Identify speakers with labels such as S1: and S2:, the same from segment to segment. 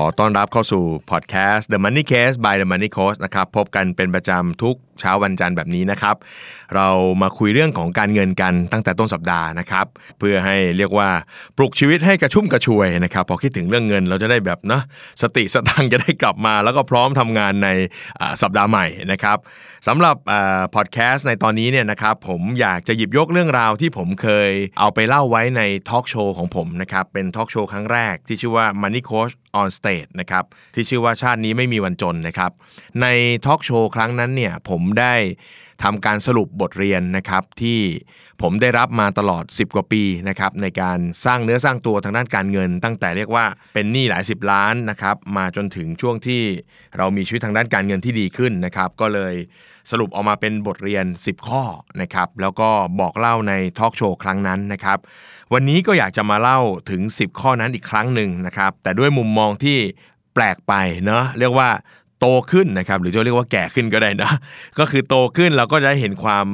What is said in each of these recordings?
S1: ขอต้อนรับเข้าสู่พอดแคสต์ The Money Case by The Money Coach นะครับ พบกันเป็นประจำทุกเช้าวันจันทร์แบบนี้นะครับเรามาคุยเรื่องของการเงินกันตั้งแต่ต้นสัปดาห์นะครับเพื่อให้เรียกว่าปลุกชีวิตให้กระชุ่มกระชวยนะครับพอคิดถึงเรื่องเงินเราจะได้แบบเนาะสติสตังค์จะได้กลับมา แล้วก็พร้อมทำงานในสัปดาห์ใหม่นะครับสำหรับพอดแคสต์ในตอนนี้เนี่ยนะครับผมอยากจะหยิบยกเรื่องราวที่ผมเคยเอาไปเล่าไว้ในทอล์กโชว์ของผมนะครับเป็นทอล์กโชว์ครั้งแรกที่ชื่อว่า Money Coach on Stage นะครับที่ชื่อว่าชาตินี้ไม่มีวันจนนะครับในทอล์กโชว์ครั้งนั้นเนี่ยผมได้ ทำการสรุปบทเรียนนะครับที่ผมได้รับมาตลอด 10 กว่าปีนะครับในการสร้างเนื้อสร้างตัวทางด้านการเงิน ตั้งแต่เรียกว่าเป็นหนี้หลาย 10 ล้านนะครับมาจนถึงช่วงที่เรามีชีวิตทางด้านการเงินที่ดีขึ้นนะครับก็เลยสรุปออกมาเป็นบทเรียน 10 ข้อนะครับแล้วก็บอกเล่าในทอล์กโชว์ครั้งนั้นนะครับวันนี้ก็อยากจะมาเล่าถึง 10 ข้อนั้นอีกครั้งหนึ่งนะครับแต่ด้วยมุมมองที่แปลกไปเนาะเรียกว่า โตขึ้นนะครับหรือจะเรียกว่าแก่ขึ้นก็ได้นะก็คือโตขึ้นเราก็จะเห็นความ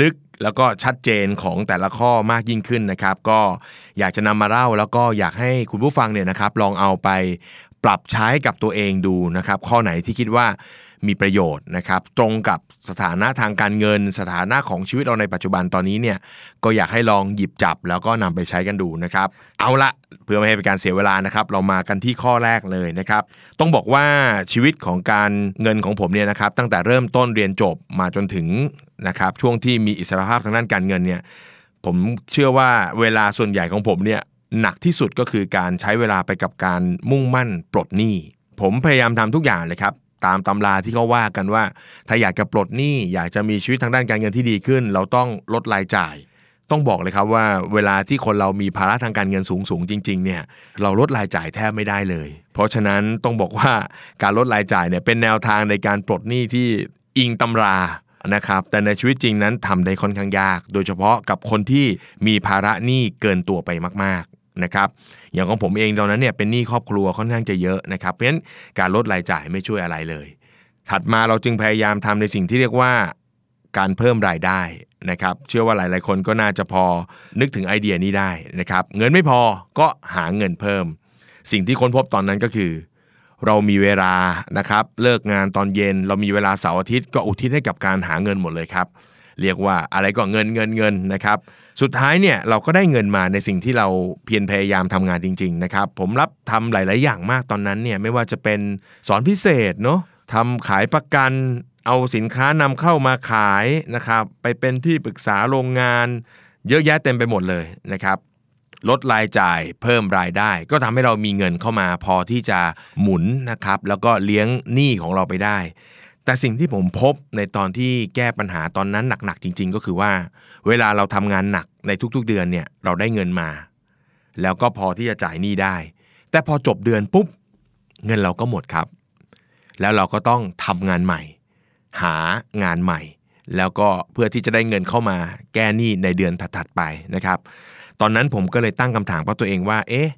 S1: ลึกแล้วก็ชัดเจนของแต่ละข้อมากยิ่งขึ้นนะครับ ก็อยากจะนำมาเล่าแล้วก็อยากให้คุณผู้ฟังเนี่ยนะครับ ลองเอาไปปรับใช้กับตัวเองดูนะครับ ข้อไหนที่คิดว่า มีประโยชน์นะครับตรงกับสถานะทางการเงิน สถานะของชีวิตเราในปัจจุบันตอนนี้เนี่ยก็อยากให้ลองหยิบจับแล้วก็นำไปใช้กันดูนะครับ เอาละเพื่อไม่ให้เป็นการเสียเวลานะครับ เรามากันที่ข้อแรกเลยนะครับ ต้องบอกว่าชีวิตของการเงินของผมเนี่ยนะครับตั้งแต่เริ่มต้นเรียนจบมาจนถึงนะครับช่วงที่มีอิสรภาพทางด้านการเงินเนี่ยผมเชื่อว่าเวลาส่วนใหญ่ของผมเนี่ยหนักที่สุดก็คือการใช้เวลาไปกับการมุ่งมั่นปลดหนี้ ผมพยายามทำทุกอย่างเลยครับ ตามตำราที่เขาว่ากันว่า ถ้าอยากจะปลดหนี้อยากจะมีชีวิตทางด้านการเงินที่ดีขึ้น เราต้องลดรายจ่าย ต้องบอกเลยครับว่า เวลาที่คนเรามีภาระทางการเงินสูงสูงๆจริงๆเนี่ยเราลดรายจ่ายแทบไม่ได้เลย เพราะฉะนั้นต้องบอกว่าการลดรายจ่ายเนี่ยเป็นแนวทางในการปลดหนี้ที่อิงตำรานะครับแต่ในชีวิตจริงนั้นทำได้ค่อนข้างยาก โดยเฉพาะกับคนที่มีภาระหนี้เกินตัวไปมากๆนะครับ อย่างของผมเองตอนนั้นเนี่ยเป็นหนี้ครอบครัวค่อนข้างจะเยอะนะครับ เพราะฉะนั้นการลดรายจ่ายไม่ช่วยอะไรเลย ถัดมาเราจึงพยายามทำในสิ่งที่เรียกว่าการเพิ่มรายได้นะครับ เชื่อว่าหลาย ๆ คนก็น่าจะพอนึกถึงไอเดียนี้ได้นะครับ เงินไม่พอก็หาเงินเพิ่ม สิ่งที่ค้นพบตอนนั้นก็คือ เรามีเวลานะครับ เลิกงานตอนเย็น เรามีเวลาเสาร์อาทิตย์ก็อุทิศให้กับการหาเงินหมดเลยครับ เรียกว่าอะไรก็เงินเงินเงินนะครับ สุดท้ายเนี่ยเราก็ได้เงินมาในสิ่งที่เราเพียรพยายามทำงานจริง ๆ นะครับ ผมรับทำหลาย ๆ อย่างมากตอนนั้นเนี่ยไม่ว่าจะเป็นสอนพิเศษเนาะทำขายประกันเอาสินค้านำเข้ามาขายนะครับ ไปเป็นที่ปรึกษาโรงงาน เยอะแยะเต็มไปหมดเลยนะครับ ลดรายจ่ายเพิ่มรายได้ ก็ทำให้เรามีเงินเข้ามาพอที่จะหมุนนะครับ แล้วก็เลี้ยงหนี้ของเราไปได้ แต่สิ่งที่ผมพบในตอนที่แก้ปัญหาตอนนั้นหนักๆจริง ๆ ก็คือว่า เวลาเราทำงานหนัก ในทุกๆเดือนเนี่ยเราได้เงินมา แล้วก็พอที่จะจ่ายหนี้ได้ แต่พอจบเดือนปุ๊บเงินเราก็หมดครับ แล้วเราก็ต้องทำงานใหม่ หางานใหม่ แล้วก็เพื่อที่จะได้เงินเข้ามาแก้หนี้ในเดือนถัดๆไปนะครับ ตอนนั้นผมก็เลยตั้งคำถามกับตัวเองว่า เอ๊ะ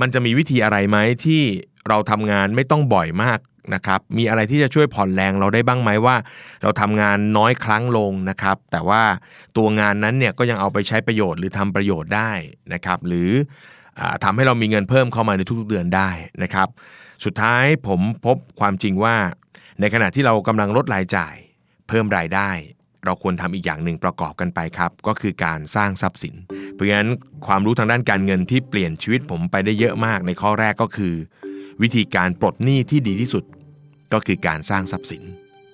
S1: มันจะมีวิธีอะไรไหมที่เราทำงานไม่ต้องบ่อยมาก นะครับมีอะไรที่จะช่วยผ่อนแรงเราได้บ้างไหมว่า เราทำงานน้อยครั้งลงนะครับ แต่ว่าตัวงานนั้นเนี่ยก็ยังเอาไปใช้ประโยชน์หรือทำประโยชน์ได้นะครับหรืออาทำให้เรามีเงินเพิ่มเข้ามาในทุกๆเดือนได้นะครับ สุดท้ายผมพบความจริงว่า ในขณะที่เรากำลังลดรายจ่าย เพิ่มรายได้ เราควรทำอีกอย่างหนึ่งประกอบกันไปครับ ก็คือการสร้างทรัพย์สิน เพราะฉะนั้นความรู้ทางด้านการเงินที่เปลี่ยนชีวิตผมไปได้เยอะมากในข้อแรกก็คือ วิธีการปลดหนี้ที่ดีที่สุด ก็คือการสร้างทรัพย์สิน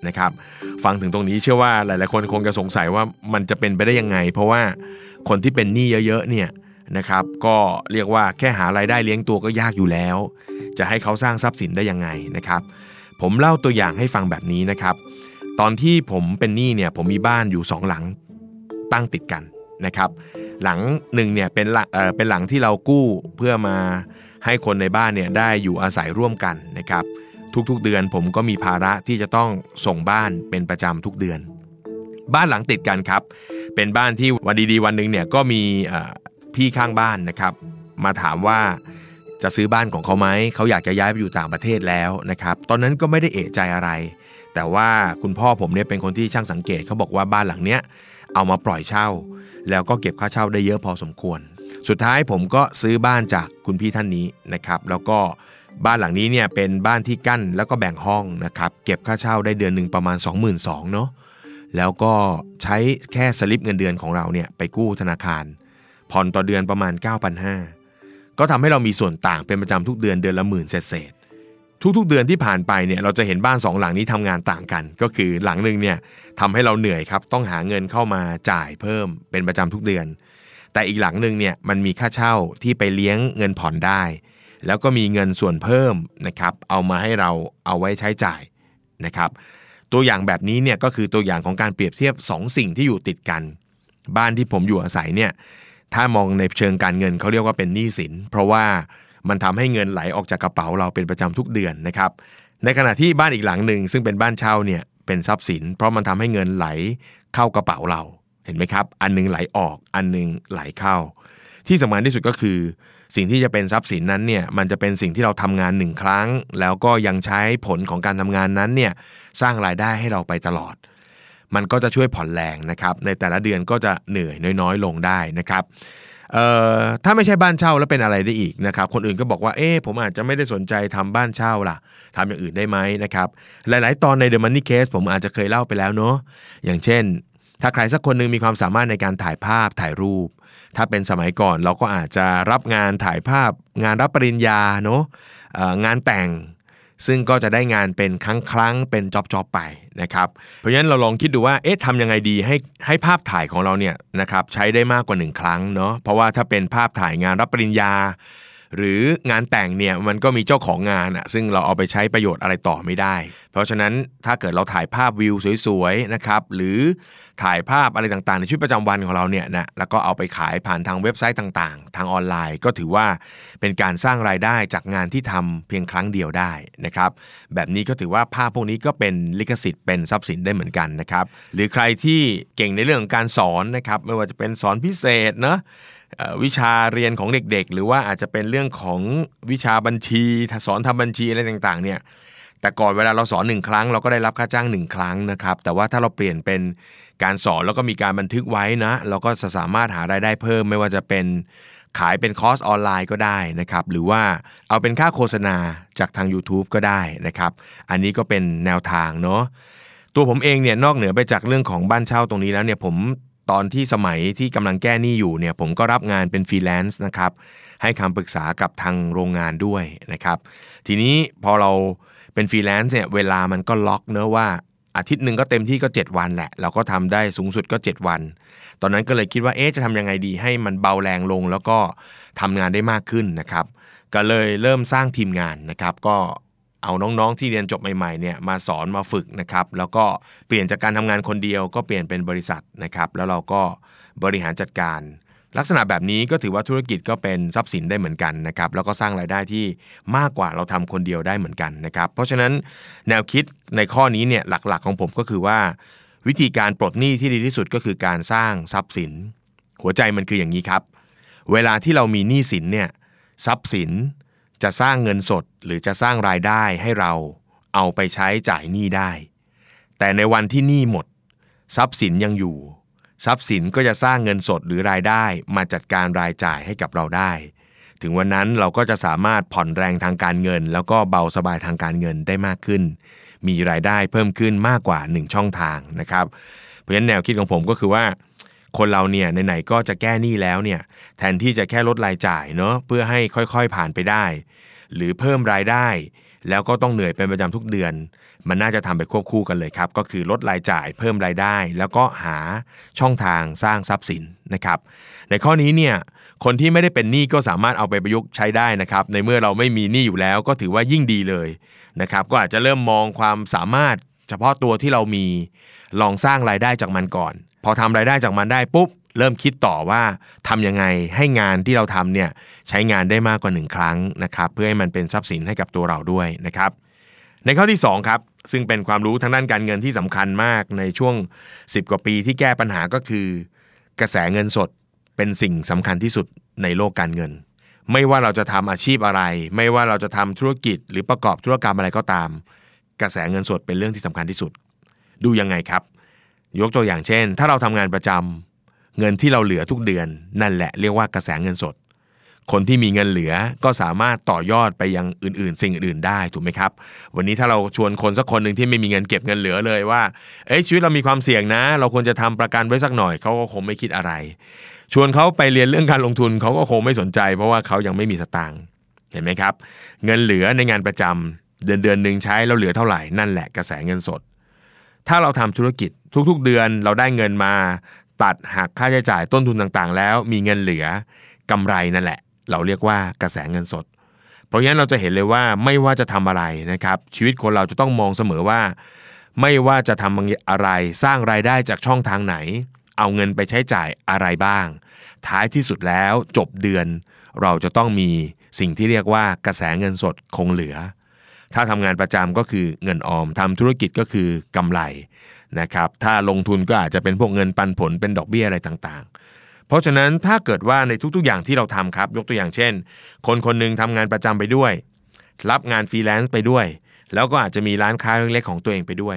S1: นะครับ ฟังถึงตรงนี้เชื่อว่าหลาย ๆ คนคงจะสงสัยว่ามันจะเป็นไปได้ยังไง เพราะว่าคนที่เป็นหนี้เยอะ ๆ เนี่ยนะครับก็เรียกว่าแค่หารายได้เลี้ยงตัวก็ยากอยู่แล้ว จะให้เขาสร้างทรัพย์สินได้ยังไงนะครับ ผมเล่าตัวอย่างให้ฟังแบบนี้นะครับ ตอนที่ผมเป็นหนี้เนี่ยผมมีบ้านอยู่สองหลังตั้งติดกันนะครับ หลังหนึ่งเนี่ยเป็นหลังเป็นหลังที่เรากู้เพื่อมาให้คนในบ้านเนี่ยได้อยู่อาศัยร่วมกันนะครับ ทุกๆเดือนผมก็มีภาระที่จะต้องส่งบ้านเป็นประจำทุกเดือน บ้านหลังติดกันครับ เป็นบ้านที่วันดีๆวันหนึ่งเนี่ยก็มีพี่ข้างบ้านนะครับ มาถามว่าจะซื้อบ้านของเขาไหมเขาอยากจะย้ายไปอยู่ต่างประเทศแล้วนะครับ ตอนนั้นก็ไม่ได้เอะใจอะไร แต่ว่าคุณพ่อผมเนี่ยเป็นคนที่ช่างสังเกตเขาบอกว่าบ้านหลังเนี้ยเอามาปล่อยเช่า แล้วก็เก็บค่าเช่าได้เยอะพอสมควร สุดท้ายผมก็ซื้อบ้านจากคุณพี่ท่านนี้นะครับ แล้วก็ บ้านหลังนี้เนี่ยเป็นบ้านที่กั้นแล้วก็แบ่งห้องนะครับ เก็บค่าเช่าได้เดือนหนึ่งประมาณ 22,000เนาะแล้วก็ใช้แค่สลิปเงินเดือนของเราเนี่ยไปกู้ธนาคาร ผ่อนต่อเดือนประมาณ 9,500 ก็ทำให้เรามีส่วนต่างเป็นประจำทุกเดือนเดือนละหมื่นเศษทุกๆเดือนที่ผ่านไปเนี่ยเราจะเห็นบ้านสองหลังนี้ทำงานต่างกัน ก็คือหลังหนึ่งเนี่ยทำให้เราเหนื่อยครับต้องหาเงินเข้ามาจ่ายเพิ่มเป็นประจำทุกเดือน แต่อีกหลังหนึ่งเนี่ยมันมีค่าเช่าที่ไปเลี้ยงเงินผ่อนได้ แล้วก็มีเงินส่วนเพิ่มนะครับเอามาให้เราเอาไว้ใช้จ่ายนะครับ ตัวอย่างแบบนี้เนี่ยก็คือตัวอย่างของการเปรียบเทียบ 2 สิ่งที่อยู่ติดกัน บ้านที่ผมอยู่อาศัยเนี่ยถ้ามองในเชิงการเงินเขาเรียกว่าเป็นหนี้สิน เพราะว่ามันทำให้เงินไหลออกจากกระเป๋าเราเป็นประจำทุกเดือนนะครับ ในขณะที่บ้านอีกหลังหนึ่งซึ่งเป็นบ้านเช่าเนี่ยเป็นทรัพย์สิน เพราะมันทำให้เงินไหลเข้ากระเป๋าเราเห็นไหมครับ อันนึงไหลออกอันนึงไหลเข้า ที่สำคัญที่สุดก็คือ สิ่งที่จะเป็นทรัพย์สินนั้นเนี่ยมันจะเป็นสิ่งที่เราทำงานหนึ่งครั้ง แล้วก็ยังใช้ผลของการทำงานนั้นเนี่ยสร้างรายได้ให้เราไปตลอด มันก็จะช่วยผ่อนแรงนะครับในแต่ละเดือนก็จะเหนื่อยน้อยๆ ลงได้นะครับถ้าไม่ใช่บ้านเช่าแล้วเป็นอะไรได้อีกนะครับ คนอื่นก็บอกว่าเอ๊ะผมอาจจะไม่ได้สนใจทำบ้านเช่าล่ะทำอย่างอื่นได้ไหมนะครับ หลาย ๆ ตอนใน The Money Case ผมอาจจะเคยเล่าไปแล้วเนาะอย่างเช่น ถ้าใครสักคนนึงมีความสามารถในการถ่ายภาพถ่ายรูป ถ้าเป็นสมัยก่อนเราก็อาจจะรับงานถ่ายภาพ งานรับปริญญาเนาะงานแต่งซึ่งก็จะได้งานเป็นครั้งครั้งเป็นจ็อบจอบไปนะครับ เพราะฉะนั้นเราลองคิดดูว่า เอ๊ะทำยังไงดีให้ให้ภาพถ่ายของเราเนี่ยนะครับใช้ได้มากกว่า 1 ครั้งเนาะ เพราะว่าถ้าเป็นภาพถ่ายงานรับปริญญา หรืองานแต่งเนี่ยมันก็มีเจ้าของงานอะซึ่งเราเอาไปใช้ประโยชน์อะไรต่อไม่ได้ เพราะฉะนั้นถ้าเกิดเราถ่ายภาพวิวสวยๆนะครับหรือ ถ่ายภาพอะไรต่างๆ ในชีวิตประจำวันของเราเนี่ยนะแล้วก็เอาไปขายผ่านทางเว็บไซต์ต่างๆ ทางออนไลน์ก็ถือว่าเป็นการสร้างรายได้จากงานที่ทำเพียงครั้งเดียวได้นะครับ แบบนี้ก็ถือว่าภาพพวกนี้ก็เป็นลิขสิทธิ์เป็นทรัพย์สินได้เหมือนกันนะครับ หรือใครที่เก่งในเรื่องของการสอนนะครับ ไม่ว่าจะเป็นสอนพิเศษเนาะวิชาเรียนของเด็กๆ หรือว่าอาจจะเป็นเรื่องของวิชาบัญชีสอนทำบัญชีอะไรต่างๆเนี่ยแต่ก่อนเวลาเราสอนหนึ่งครั้งเราก็ได้รับค่าจ้างหนึ่งครั้งนะครับแต่ว่าถ้าเราเปลี่ยนเป็น การสอนแล้วก็มีการบันทึกไว้นะเราก็จะสามารถหารายได้เพิ่มไม่ว่าจะเป็นขายเป็นคอร์สออนไลน์ก็ได้นะครับหรือว่าเอาเป็นค่าโฆษณาจากทาง YouTube ก็ได้นะครับอันนี้ก็เป็นแนวทางเนาะตัวผมเองเนี่ยนอกเหนือไปจากเรื่องของบ้านเช่าตรงนี้แล้วเนี่ยผมตอนที่สมัยที่กำลังแก้หนี้อยู่เนี่ยผมก็รับงานเป็นฟรีแลนซ์นะครับให้คำปรึกษากับทางโรงงานด้วยนะครับทีนี้พอเราเป็นฟรีแลนซ์เนี่ยเวลามันก็ล็อกเนอะว่า อาทิตย์หนึ่งก็เต็มที่ก็ 7 วันแหละ เราก็ทำได้สูงสุดก็ 7 วัน ตอนนั้นก็เลยคิดว่าเอ๊ะจะทำยังไงดีให้มันเบาแรงลงแล้วก็ทำงานได้มากขึ้นนะครับ ก็เลยเริ่มสร้างทีมงานนะครับ ก็เอาน้องๆที่เรียนจบใหม่ๆเนี่ยมาสอนมาฝึกนะครับ แล้วก็เปลี่ยนจากการทำงานคนเดียว ก็เปลี่ยนเป็นบริษัทนะครับ แล้วเราก็บริหารจัดการ ลักษณะแบบนี้ก็ถือว่าธุรกิจก็เป็นทรัพย์สินได้เหมือนกันนะครับแล้วก็สร้างรายได้ที่มากกว่าเราทำคนเดียวได้เหมือนกันนะครับเพราะฉะนั้นแนวคิดในข้อนี้เนี่ยหลักๆของผมก็คือว่า วิธีการปลดหนี้ที่ดีที่สุดก็คือการสร้างทรัพย์สิน หัวใจมันคืออย่างนี้ครับ เวลาที่เรามีหนี้สินเนี่ยทรัพย์สินจะสร้างเงินสดหรือจะสร้างรายได้ให้เราเอาไปใช้จ่ายหนี้ได้ แต่ในวันที่หนี้หมด ทรัพย์สินยังอยู่ ทรัพย์สินก็จะสร้างเงินสดหรือรายได้ มาจัดการรายจ่ายให้กับเราได้ ถึงวันนั้นเราก็จะสามารถผ่อนแรงทางการเงิน แล้วก็เบาสบายทางการเงินได้มากขึ้น มีรายได้เพิ่มขึ้นมากกว่า 1 ช่องทางนะครับ เพราะฉะนั้นแนวคิดของผมก็คือว่า คนเราเนี่ยไหนๆก็จะแก้หนี้แล้วเนี่ยแทนที่จะแค่ลดรายจ่ายเนาะเพื่อให้ค่อยๆผ่านไปได้ หรือเพิ่มรายได้ แล้วก็ต้องเหนื่อยเป็นประจำทุกเดือน มันน่าจะทำไปควบคู่กันเลยครับ ก็คือลดรายจ่ายเพิ่มรายได้ แล้วก็หาช่องทางสร้างทรัพย์สินนะครับ ในข้อนี้เนี่ยคนที่ไม่ได้เป็นหนี้ก็สามารถเอาไปประยุกต์ใช้ได้นะครับ ในเมื่อเราไม่มีหนี้อยู่แล้วก็ถือว่ายิ่งดีเลยนะครับ ก็อาจจะเริ่มมองความสามารถเฉพาะตัวที่เรามีลองสร้างรายได้จากมันก่อน พอทำรายได้จากมันได้ปุ๊บเริ่มคิดต่อว่าทํำยังไงให้งานที่เราทำเนี่ยใช้งานได้มากกว่าหนึ่งครั้งนะครับ เพื่อให้มันเป็นทรัพย์สินให้กับตัวเราด้วยนะครับ ในข้อที่2ครับ ซึ่งเป็นความรู้ทางด้านการเงินที่สำคัญมากในช่วง 10 กว่าปีที่แก้ปัญหาก็คือ กระแสเงินสดเป็นสิ่งสำคัญที่สุดในโลกการเงิน ไม่ว่าเราจะทำอาชีพอะไร ไม่ว่าเราจะทำธุรกิจ หรือประกอบธุรกรรมอะไรก็ตาม กระแสเงินสดเป็นเรื่องที่สำคัญที่สุด ดูยังไงครับ ยกตัวอย่างเช่น ถ้าเราทำงานประจำเงินที่เราเหลือทุกเดือน นั่นแหละเรียกว่ากระแสเงินสด คนที่มีเงินเหลือก็สามารถต่อยอดไปยังอื่นๆ สิ่งอื่นๆได้ถูกไหมครับ วันนี้ถ้าเราชวนคนสักคนหนึ่งที่ไม่มีเงินเก็บเงินเหลือเลยว่าเอ้ยชีวิตเรามีความเสี่ยงนะ เราควรจะทำประกันไว้สักหน่อยเขาก็คงไม่คิดอะไร ชวนเขาไปเรียนเรื่องการลงทุนเขาก็คงไม่สนใจ เพราะว่าเขายังไม่มีสตางค์เห็นไหมครับ เงินเหลือในงานประจำเดือนเดือนหนึ่งใช้แล้วเหลือเท่าไหร่นั่นแหละกระแสเงินสด ถ้าเราทำธุรกิจทุกๆเดือนเราได้เงินมา ตัดหักค่าใช้จ่ายต้นทุนต่างๆ แล้วมีเงินเหลือกำไรนั่นแหละ เราเรียกว่ากระแสเงินสด เพราะงั้นเราจะเห็นเลยว่าไม่ว่าจะทำอะไรนะครับ ชีวิตคนเราจะต้องมองเสมอว่า ไม่ว่าจะทำอะไรสร้างรายได้จากช่องทางไหน เอาเงินไปใช้จ่ายอะไรบ้าง ท้ายที่สุดแล้วจบเดือน เราจะต้องมีสิ่งที่เรียกว่ากระแสเงินสดคงเหลือ ถ้าทำงานประจำก็คือเงินออมทำธุรกิจก็คือกำไรนะครับ ถ้าลงทุนก็อาจจะเป็นพวกเงินปันผลเป็นดอกเบี้ยอะไรต่างๆ เพราะฉะนั้นถ้าเกิดว่าในทุกๆอย่างที่เราทำครับ ยกตัวอย่างเช่น คนคนหนึ่งทำงานประจำไปด้วย รับงานฟรีแลนซ์ไปด้วย แล้วก็อาจจะมีร้านค้าเล็กๆของตัวเองไปด้วย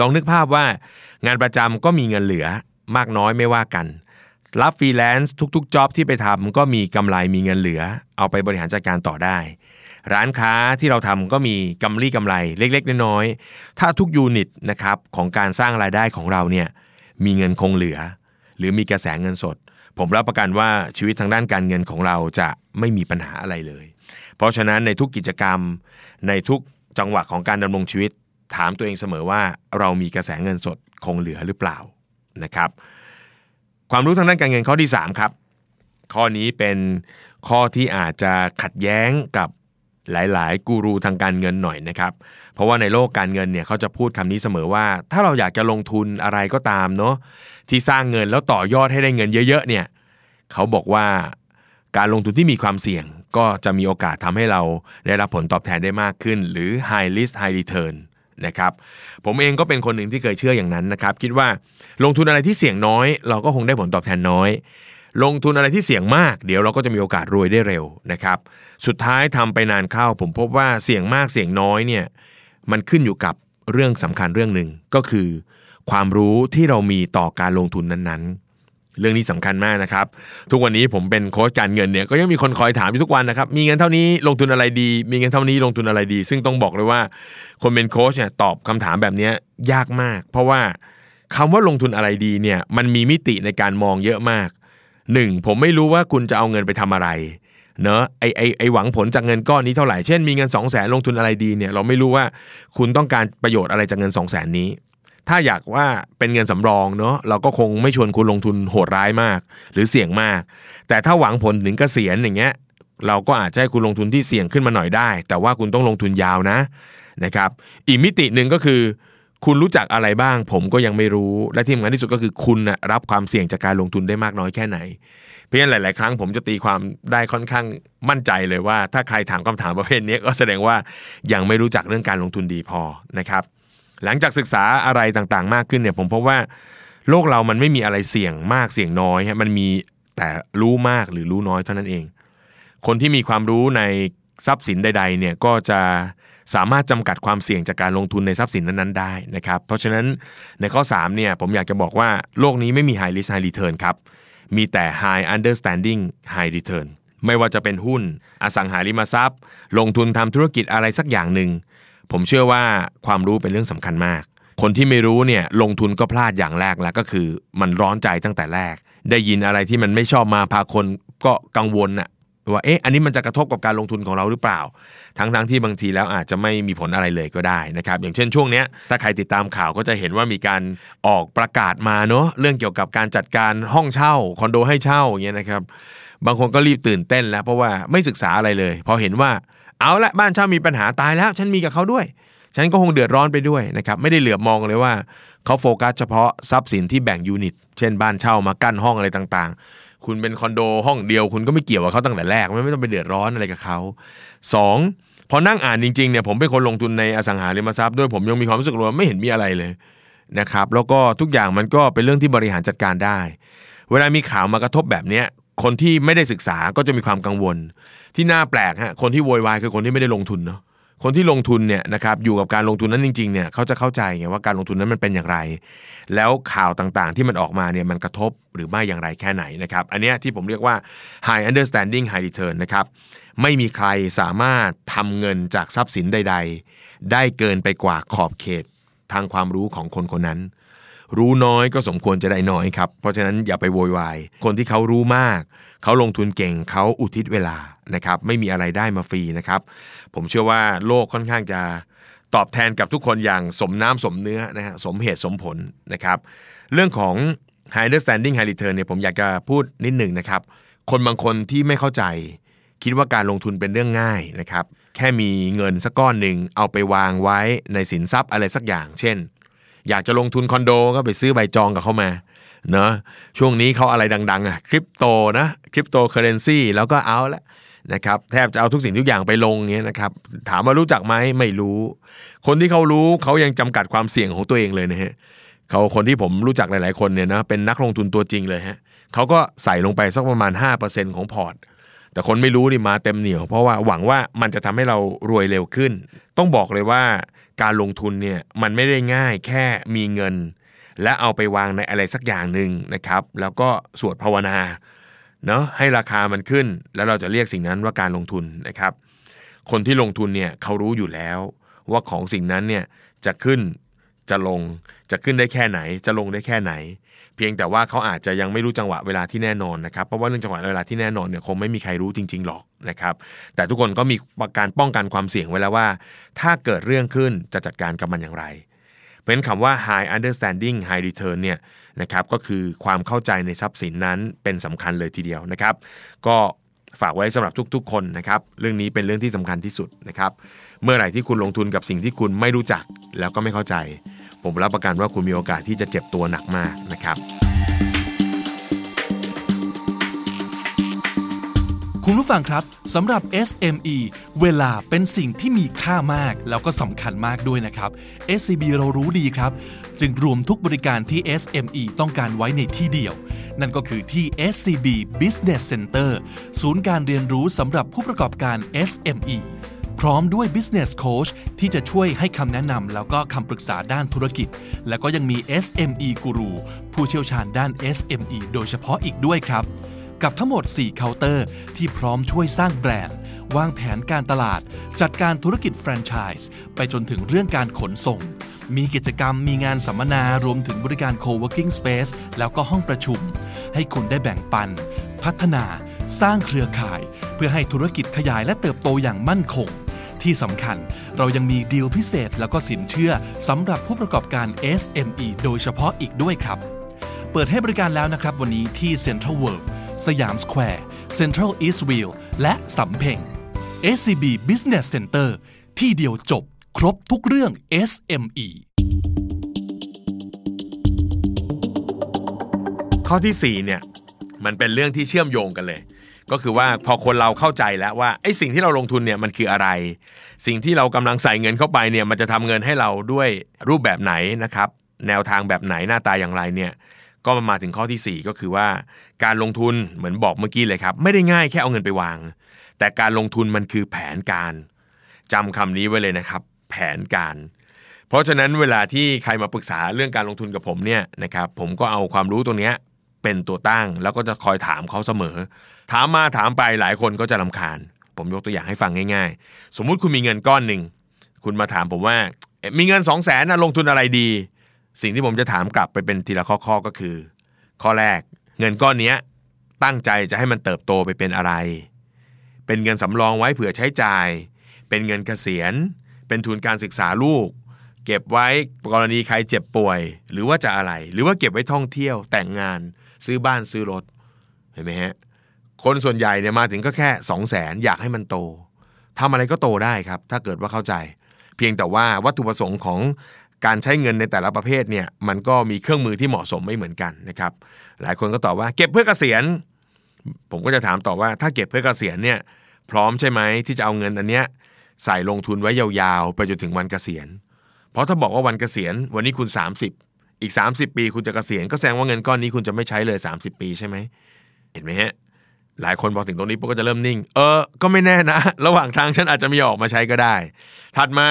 S1: ลองนึกภาพว่างานประจำก็มีเงินเหลือมากน้อยไม่ว่ากัน รับฟรีแลนซ์ทุกๆ job ที่ไปทำก็มีกำไรมีเงินเหลือ เอาไปบริหารจัดการต่อได้ร้านค้าที่เราทำก็มีกำไรกำไรเล็กๆ น้อยๆ ถ้าทุกยูนิตนะครับของการสร้างรายได้ของเราเนี่ยมีเงินคงเหลือ หรือมีกระแสเงินสด ผมรับประกันว่าชีวิตทางด้านการเงินของเราจะไม่มีปัญหาอะไรเลย เพราะฉะนั้นในทุกกิจกรรม ในทุกจังหวะของการดำรงชีวิต ถามตัวเองเสมอว่าเรามีกระแสเงินสดคงเหลือหรือเปล่านะครับ ความรู้ทางด้านการเงินข้อที่ 3 ครับ ข้อนี้เป็นข้อที่อาจจะขัดแย้งกับหลาย ๆ กูรูทางการเงินหน่อยนะครับ ราะว่าในโลกการเงินเนี่ยเขาจะพูดคำนี้เสมอว่า ถ้าเราอยากจะลงทุนอะไรก็ตามเนาะที่สร้างเงินแล้วต่อยอดให้ได้เงินเยอะๆเนี่ยเขาบอกว่าการลงทุนที่มีความเสี่ยง ก็จะมีโอกาสทำให้เราได้รับผลตอบแทนได้มากขึ้น หรือ high risk high return นะครับผมเองก็เป็นคนหนึ่งที่เคยเชื่ออย่างนั้นนะครับคิดว่าลงทุนอะไรที่เสี่ยงน้อย เราก็คงได้ผลตอบแทนน้อย ลงทุนอะไรที่เสี่ยงมาก เดี๋ยวเราก็จะมีโอกาสรวยได้เร็วนะครับสุดท้ายทำไปนานเข้า ผมพบว่าเสี่ยงมากเสี่ยงน้อยเนี่ย มันขึ้นอยู่กับเรื่องสำคัญเรื่องหนึ่งก็คือ ความรู้ที่เรามีต่อการลงทุนนั้นๆ เรื่องนี้สำคัญมากนะครับ ทุกวันนี้ผมเป็นโค้ชการเงินเนี่ยก็ยังมีคนคอยถามอยู่ทุกวันนะครับ มีเงินเท่านี้ลงทุนอะไรดี มีเงินเท่านี้ลงทุนอะไรดี ซึ่งต้องบอกเลยว่า คนเป็นโค้ชเนี่ยตอบคำถามแบบนี้ยากมาก เพราะว่าคำว่าลงทุนอะไรดีเนี่ยมันมีมิติในการมองเยอะมากหนึ่งผมไม่รู้ว่าคุณจะเอาเงินไปทำอะไร เนอะไอไอไอหวังผลจากเงินก้อนนี้เท่าไหร่ เช่นมีเงิน 2 0 0แสนลงทุนอะไรดีเนี่ยเราไม่รู้ว่าคุณต้องการประโยชน์อะไรจากเงิน 2 0 0แสนนี้ ถ้าอยากว่าเป็นเงินสำรองเนาะเราก็คงไม่ชวนคุณลงทุนโหดร้ายมาก หรือเสี่ยงมาก แต่ถ้าหวังผลถึงเกษียณอย่างเงี้ยเราก็อาจจะให้คุณลงทุนที่เสี่ยงขึ้นมาหน่อยได้ แต่ว่าคุณต้องลงทุนยาวนะนะครับอีกมิติหนึ่งก็คือ คุณรู้จักอะไรบ้าง ผมก็ยังไม่รู้และที่สำคัญที่สุดก็คือคุณนะรับความเสี่ยงจากการลงทุนได้มากน้อยแค่ไหน เพราะฉะนั้นหลาย ๆ ครั้งผมจะตีความได้ค่อนข้างมั่นใจเลยว่า ถ้าใครถามคำถามประเภทนี้ก็แสดงว่ายังไม่รู้จักเรื่องการลงทุนดีพอนะครับ หลังจากศึกษาอะไรต่าง ๆ มากขึ้นเนี่ยผมพบว่าโลกเรามันไม่มีอะไรเสี่ยงมากเสี่ยงน้อยฮะมันมีแต่รู้มากหรือรู้น้อยเท่านั้นเอง คนที่มีความรู้ในทรัพย์สินใด ๆ เนี่ยก็จะสามารถจำกัดความเสี่ยงจากการลงทุนในทรัพย์สินนั้น ๆ ได้นะครับ เพราะฉะนั้นในข้อ3เนี่ยผมอยากจะบอกว่าโลกนี้ไม่มี high risk high return ครับ มีแต่ high understanding high return ไม่ว่าจะเป็นหุ้น อสังหาริมทรัพย์ ลงทุนทำธุรกิจอะไรสักอย่างหนึ่ง ผมเชื่อว่าความรู้เป็นเรื่องสำคัญมาก คนที่ไม่รู้เนี่ยลงทุนก็พลาดอย่างแรกแล้วก็คือ มันร้อนใจตั้งแต่แรก ได้ยินอะไรที่มันไม่ชอบมาพาคนก็กังวลน่ะ ว่าเอ๊ะอันนี้มันจะกระทบกับการลงทุนของเราหรือเปล่า ทั้งๆทที่บางทีแล้วอาจจะไม่มีผลอะไรเลยก็ได้นะครับอย่างเช่นช่วงเนี้ยถ้าใครติดตามข่าวก็จะเห็นว่ามีการออกประกาศมาเนาะเรื่องเกี่ยวกับการจัดการห้องเช่าคอนโดให้เช่าอย่างเงี้ยนะครับบางคนก็รีบตื่นเต้นแล้ว เพราะว่าไม่ศึกษาอะไรเลย พอเห็นว่าเอาละบ้านเช่ามีปัญหาตายแล้ว ฉันมีกับเขาด้วย ฉันก็คงเดือดร้อนไปด้วยนะครับไม่ได้เหลือบมองเลยว่าเขาโฟกัสเฉพาะทรัพย์สินที่แบ่ง unit เช่นบ้านเช่ามากั้นห้องอะไรต่างๆ คุณเป็นคอนโดห้องเดียว คุณก็ไม่เกี่ยวกับเขาตั้งแต่แรกไม่ต้องไปเดือดร้อนอะไรกับเขาสองพอนั่งอ่านจริงๆเนี่ยผมเป็นคนลงทุนในอสังหาริมทรัพย์ด้วยผมยังมีความรู้สึกว่าไม่เห็นมีอะไรเลยนะครับแล้วก็ทุกอย่างมันก็เป็นเรื่องที่บริหารจัดการได้ เวลามีข่าวมากระทบแบบเนี้ยคนที่ไม่ได้ศึกษาก็จะมีความกังวล ที่น่าแปลกฮะคนที่โวยวายคือคนที่ไม่ได้ลงทุนเนาะ คนที่ลงทุนเนี่ยนะครับอยู่กับการลงทุนนั้นจริงๆเนี่ยเขาจะเข้าใจไงว่าการลงทุนนั้นมันเป็นอย่างไร แล้วข่าวต่างๆ ที่มันออกมาเนี่ยมันกระทบหรือไม่อย่างไรแค่ไหนนะครับ อันนี้ที่ผมเรียกว่า high understanding high return นะครับไม่มีใครสามารถทำเงินจากทรัพย์สินใด ๆ ได้เกินไปกว่าขอบเขตทางความรู้ของคนคนนั้น รู้น้อยก็สมควรจะได้น้อยครับ เพราะฉะนั้นอย่าไปโวยวาย คนที่เขารู้มาก เขาลงทุนเก่งเขาอุทิศเวลา นะครับไม่มีอะไรได้มาฟรีนะครับผมเชื่อว่าโลกค่อนข้างจะตอบแทนกับทุกคนอย่างสมน้ำสมเนื้อนะฮะสมเหตุสมผลนะครับเรื่องของ high understanding high return เนี่ยผมอยากจะพูดนิดหนึ่งนะครับคนบางคนที่ไม่เข้าใจ คิดว่าการลงทุนเป็นเรื่องง่ายนะครับแค่มีเงินสักก้อนหนึ่งเอาไปวางไว้ในสินทรัพย์อะไรสักอย่าง เช่น อยากจะลงทุนคอนโดก็ไปซื้อใบจองกับเขามาเนาะช่วงนี้เขาอะไรดัง ๆอะคริปโตนะคริปโตเคอร์เรนซีแล้วก็เอาละ นะครับแทบจะเอาทุกสิ่งทุกอย่างไปลงเงี้ยนะครับถามว่ารู้จักไหมไม่รู้ คนที่เขารู้เขายังจำกัดความเสี่ยงของตัวเองเลยนะฮะเขาคนที่ผมรู้จักหลาย ๆ คนเนี่ยนะเป็นนักลงทุนตัวจริงเลยฮะเขาก็ใส่ลงไปสักประมาณ 5%ของพอร์ตแต่คนไม่รู้นี่มาเต็มเหนียว เพราะว่าหวังว่ามันจะทำให้เรารวยเร็วขึ้น ต้องบอกเลยว่าการลงทุนเนี่ยมันไม่ได้ง่ายแค่มีเงิน และเอาไปวางในอะไรสักอย่างหนึ่งนะครับ แล้วก็สวดภาวนา เนาะให้ราคามันขึ้น แล้วเราจะเรียกสิ่งนั้นว่าการลงทุนนะครับ คนที่ลงทุนเนี่ยเขารู้อยู่แล้ว ว่าของสิ่งนั้นเนี่ยจะขึ้นจะลงจะขึ้นได้แค่ไหน จะลงได้แค่ไหน เพียงแต่ว่าเขาอาจจะยังไม่รู้จังหวะเวลาที่แน่นอนนะครับเพราะว่าเรื่องจังหวะเวลาที่แน่นอนเนี่ยคงไม่มีใครรู้จริง ๆหรอกนะครับ แต่ทุกคนก็มีการป้องกันความเสี่ยงไว้แล้วว่า ถ้าเกิดเรื่องขึ้นจะจัดการกับมันอย่างไร เพราะฉะนั้นคำว่า high understanding high return เนี่ยนะครับก็คือความเข้าใจในทรัพย์สินนั้นเป็นสำคัญเลยทีเดียวนะครับ ก็ฝากไว้สำหรับทุกๆ คนนะครับ เรื่องนี้เป็นเรื่องที่สำคัญที่สุดนะครับ เมื่อไหร่ที่คุณลงทุนกับสิ่งที่คุณไม่รู้จักแล้วก็ไม่เข้าใจ ผมรับประกันว่าคุณมีโอกาสที่จะเจ็บตัวหนักมากนะครับ
S2: คุณผู้ฟังครับสำหรับ SME เวลาเป็นสิ่งที่มีค่ามาก แล้วก็สำคัญมากด้วยนะครับ SCB เรารู้ดีครับ จึงรวมทุกบริการที่ SME ต้องการไว้ในที่เดียว นั่นก็คือที่ SCB Business Center ศูนย์การเรียนรู้สำหรับผู้ประกอบการ SME พร้อมด้วย Business Coach ที่จะช่วยให้คำแนะนำแล้วก็คำปรึกษาด้านธุรกิจ แล้วก็ยังมี SME Guru ผู้เชี่ยวชาญด้าน SME โดยเฉพาะอีกด้วยครับ กับทั้งหมด 4 เคาน์เตอร์ ที่พร้อมช่วยสร้างแบรนด์ วางแผนการตลาด จัดการธุรกิจแฟรนไชส์ไปจนถึงเรื่องการขนส่ง มีกิจกรรมมีงานสัมมนารวมถึงบริการ co-working space แล้วก็ห้องประชุม ให้คุณได้แบ่งปัน พัฒนา สร้างเครือข่าย เพื่อให้ธุรกิจขยายและเติบโตอย่างมั่นคงที่สำคัญเรายังมีดีลพิเศษแล้วก็สินเชื่อสำหรับผู้ประกอบการ SME โดยเฉพาะอีกด้วยครับ เปิดให้บริการแล้วนะครับวันนี้ที่ Central World สยามสแควร์ Central Eastville และสำเพ็ง SCB Business Center ที่เดียวจบครบทุกเรื่อง SME
S1: ข้อที่ 4 เนี่ย มันเป็นเรื่องที่เชื่อมโยงกันเลย ก็คือว่าพอคนเราเข้าใจแล้วว่าไอ้สิ่งที่เราลงทุนเนี่ยมันคืออะไร สิ่งที่เรากำลังใส่เงินเข้าไปเนี่ยมันจะทำเงินให้เราด้วยรูปแบบไหนนะครับ แนวทางแบบไหนหน้าตาอย่างไรเนี่ย ก็มาถึงข้อที่ 4 ก็คือว่า การลงทุนเหมือนบอกเมื่อกี้เลยครับ ไม่ได้ง่ายแค่เอาเงินไปวาง แต่การลงทุนมันคือแผนการจำคำนี้ไว้เลยนะครับ แผนการ เพราะฉะนั้นเวลาที่ใครมาปรึกษาเรื่องการลงทุนกับผมเนี่ยนะครับผมก็เอาความรู้ตรงนี้เป็นตัวตั้ง แล้วก็จะคอยถามเขาเสมอ ถามมาถามไปหลายคนก็จะลำคาญ ผมยกตัวอย่างให้ฟังง่าย ๆ สมมุติคุณมีเงินก้อนหนึ่งคุณมาถามผมว่ามีเงิน 2 0 0แสนนะลงทุนอะไรดี สิ่งที่ผมจะถามกลับไปเป็นทีละข้อๆก็คือ ข้อแรกเงินก้อนนี้ตั้งใจจะให้มันเติบโตไปเป็นอะไร เป็นเงินสำรองไว้เผื่อใช้จ่าย เป็นเงินเกษียณ เป็นทุนการศึกษาลูก เก็บไว้กรณีใครเจ็บป่วย หรือว่าจะอะไร หรือว่าเก็บไว้ท่องเที่ยวแต่งงาน ซื้อบ้านซื้อรถเห็นไหมฮะคนส่วนใหญ่เนี่ยมาถึงก็แค่2 0 0แสนอยากให้มันโตทำอะไรก็โตได้ครับ ถ้าเกิดว่าเข้าใจ เพียงแต่ว่าวัตถุประสงค์ของ การใช้เงินในแต่ละประเภทเนี่ยมันก็มีเครื่องมือที่เหมาะสมไม่เหมือนกันนะครับหลายคนก็ตอบว่าเก็บเพื่อเกษียณ ผมก็จะถามต่อว่าถ้าเก็บเพื่อเกษียณเนี่ยพร้อมใช่ไหมที่จะเอาเงินอันเนี้ยใส่ลงทุนไว้ยาวๆ ไปจนถึงวันเกษียณ เพราะถ้าบอกว่าวันเกษียณ วันนี้คุณ 30 อีก 30 ปีคุณจะเกษียณก็แสดงว่าเงินก้อนนี้คุณจะไม่ใช้เลย 30 ปีใช่ไหมเห็นไหมฮะหลายคนพอถึงตรงนี้ปุ๊บก็จะเริ่มนิ่ง เออ ก็ไม่แน่นะ ระหว่างทางฉันอาจจะมีออกมาใช้ก็ได้ ถัดมา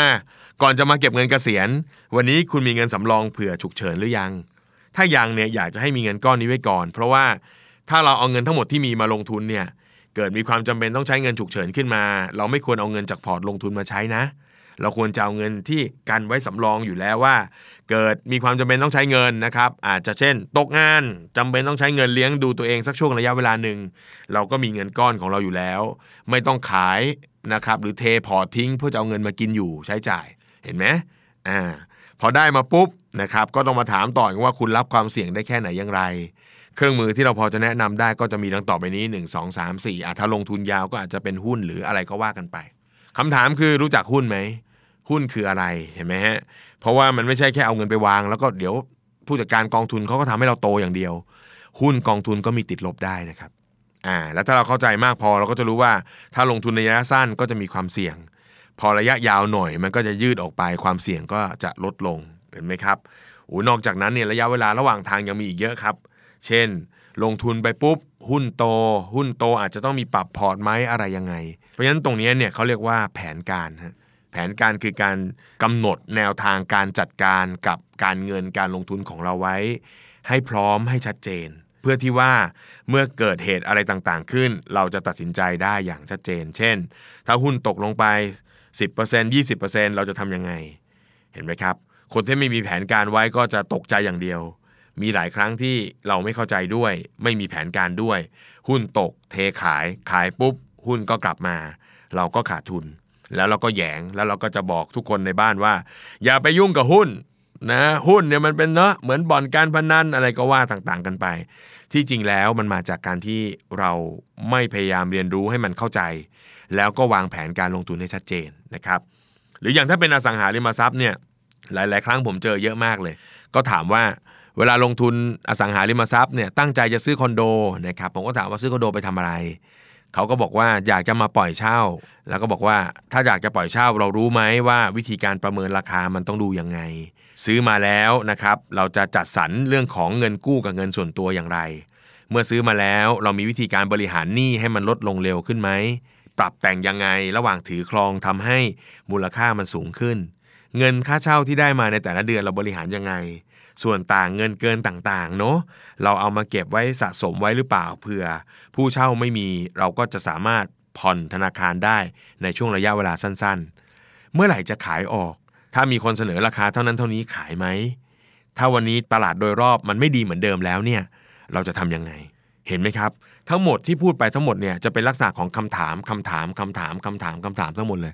S1: ก่อนจะมาเก็บเงินเกษียณ วันนี้คุณมีเงินสำรองเผื่อฉุกเฉินหรือยัง ถ้ายังเนี่ยอยากจะให้มีเงินก้อนนี้ไว้ก่อน เพราะว่าถ้าเราเอาเงินทั้งหมดที่มีมาลงทุนเนี่ยเกิดมีความจำเป็นต้องใช้เงินฉุกเฉินขึ้นมา เราไม่ควรเอาเงินจากพอร์ตลงทุนมาใช้นะ เราควรจะเอาเงินที่กันไว้สำรองอยู่แล้วว่า เกิดมีความจำเป็นต้องใช้เงินนะครับ อาจจะเช่น ตกงานจำเป็นต้องใช้เงินเลี้ยงดูตัวเองสักช่วงระยะเวลาหนึ่งเราก็มีเงินก้อนของเราอยู่แล้ว ไม่ต้องขายนะครับหรือเทพอร์ตทิ้งเพื่อจะเอาเงินมากินอยู่ใช้จ่าย เห็นไหมอ่าพอได้มาปุ๊บนะครับก็ต้องมาถามต่อว่าคุณรับความเสี่ยงได้แค่ไหนอย่างไร เครื่องมือที่เราพอจะแนะนำได้ก็จะมีดังต่อไปนี้ 1 2 3 4อะถ้าลงทุนยาวก็อาจจะเป็นหุ้นหรืออะไรก็ว่ากันไปคำถามคือรู้จักหุ้นไหมหุ้นคืออะไรเห็นไหมฮะเพราะว่ามันไม่ใช่แค่เอาเงินไปวาง แล้วก็เดี๋ยวผู้จัดการกองทุนเขาก็ทำให้เราโตอย่างเดียว หุ้นกองทุนก็มีติดลบได้นะครับอ่าแล้วถ้าเราเข้าใจมากพอเราก็จะรู้ว่าถ้าลงทุนในระยะสั้นก็จะมีความเสี่ยง พอระยะยาวหน่อยมันก็จะยืดออกไปความเสี่ยงก็จะลดลงเห็นไหมครับโอ้นอกจากนั้นเนี่ยระยะเวลาระหว่างทางยังมีอีกเยอะครับ เช่น ลงทุนไปปุ๊บ หุ้นโต หุ้นโตอาจจะต้องมีปรับพอร์ตไหมอะไรยังไง เพราะฉะนั้นตรงนี้เนี่ยเขาเรียกว่าแผนการฮะแผนการคือการกำหนดแนวทางการจัดการกับการเงินการลงทุนของเราไว้ ให้พร้อมให้ชัดเจน เพื่อที่ว่าเมื่อเกิดเหตุอะไรต่างๆ ขึ้น เราจะตัดสินใจได้อย่างชัดเจน เช่น ถ้าหุ้นตกลงไป 10% 20%เราจะทำยังไง เห็นไหมครับ คนที่ไม่มีแผนการไว้ก็จะตกใจอย่างเดียว มีหลายครั้งที่เราไม่เข้าใจด้วย ไม่มีแผนการด้วย หุ้นตก เทขาย ขายปุ๊บ หุ้นก็กลับมา เราก็ขาดทุน แล้วเราก็แยงแล้วเราก็จะบอกทุกคนในบ้านว่า อย่าไปยุ่งกับหุ้นนะหุ้นเนี่ยมันเป็นเนาะเหมือนบ่อนการพนันอะไรก็ว่าต่างๆกันไป ที่จริงแล้วมันมาจากการที่เราไม่พยายามเรียนรู้ให้มันเข้าใจ แล้วก็วางแผนการลงทุนให้ชัดเจนนะครับหรืออย่างถ้าเป็นอสังหาริมทรัพย์เนี่ยหลาย ๆ ครั้งผมเจอเยอะมากเลย ก็ถามว่าเวลาลงทุนอสังหาริมทรัพย์เนี่ยตั้งใจจะซื้อคอนโดนะครับผมก็ถามว่าซื้อคอนโดไปทำอะไรเขาก็บอกว่าอยากจะมาปล่อยเช่า แล้วก็บอกว่าถ้าอยากจะปล่อยเช่าเรารู้ไหมว่าวิธีการประเมินราคามันต้องดูยังไง ซื้อมาแล้วนะครับ เราจะจัดสรรเรื่องของเงินกู้กับเงินส่วนตัวอย่างไร เมื่อซื้อมาแล้วเรามีวิธีการบริหารหนี้ให้มันลดลงเร็วขึ้นไหม ปรับแต่งยังไงระหว่างถือครองทำให้มูลค่ามันสูงขึ้น เงินค่าเช่าที่ได้มาในแต่ละเดือนเราบริหารยังไง ส่วนต่างเงินเกินต่างๆ เนาะเราเอามาเก็บไว้สะสมไว้หรือเปล่าเผื่อ ผู้เช่าไม่มีเราก็จะสามารถผ่อนธนาคารได้ในช่วงระยะเวลาสั้นๆ เมื่อไหร่จะขายออก ถ้ามีคนเสนอราคาเท่านั้นเท่านี้ขายไหมถ้าวันนี้ตลาดโดยรอบมันไม่ดีเหมือนเดิมแล้วเนี่ย เราจะทำยังไง เห็นไหมครับ ทั้งหมดที่พูดไปทั้งหมดเนี่ยจะเป็นลักษณะของคำถามคำถามคำถามคำถามคำถามทั้งหมดเลย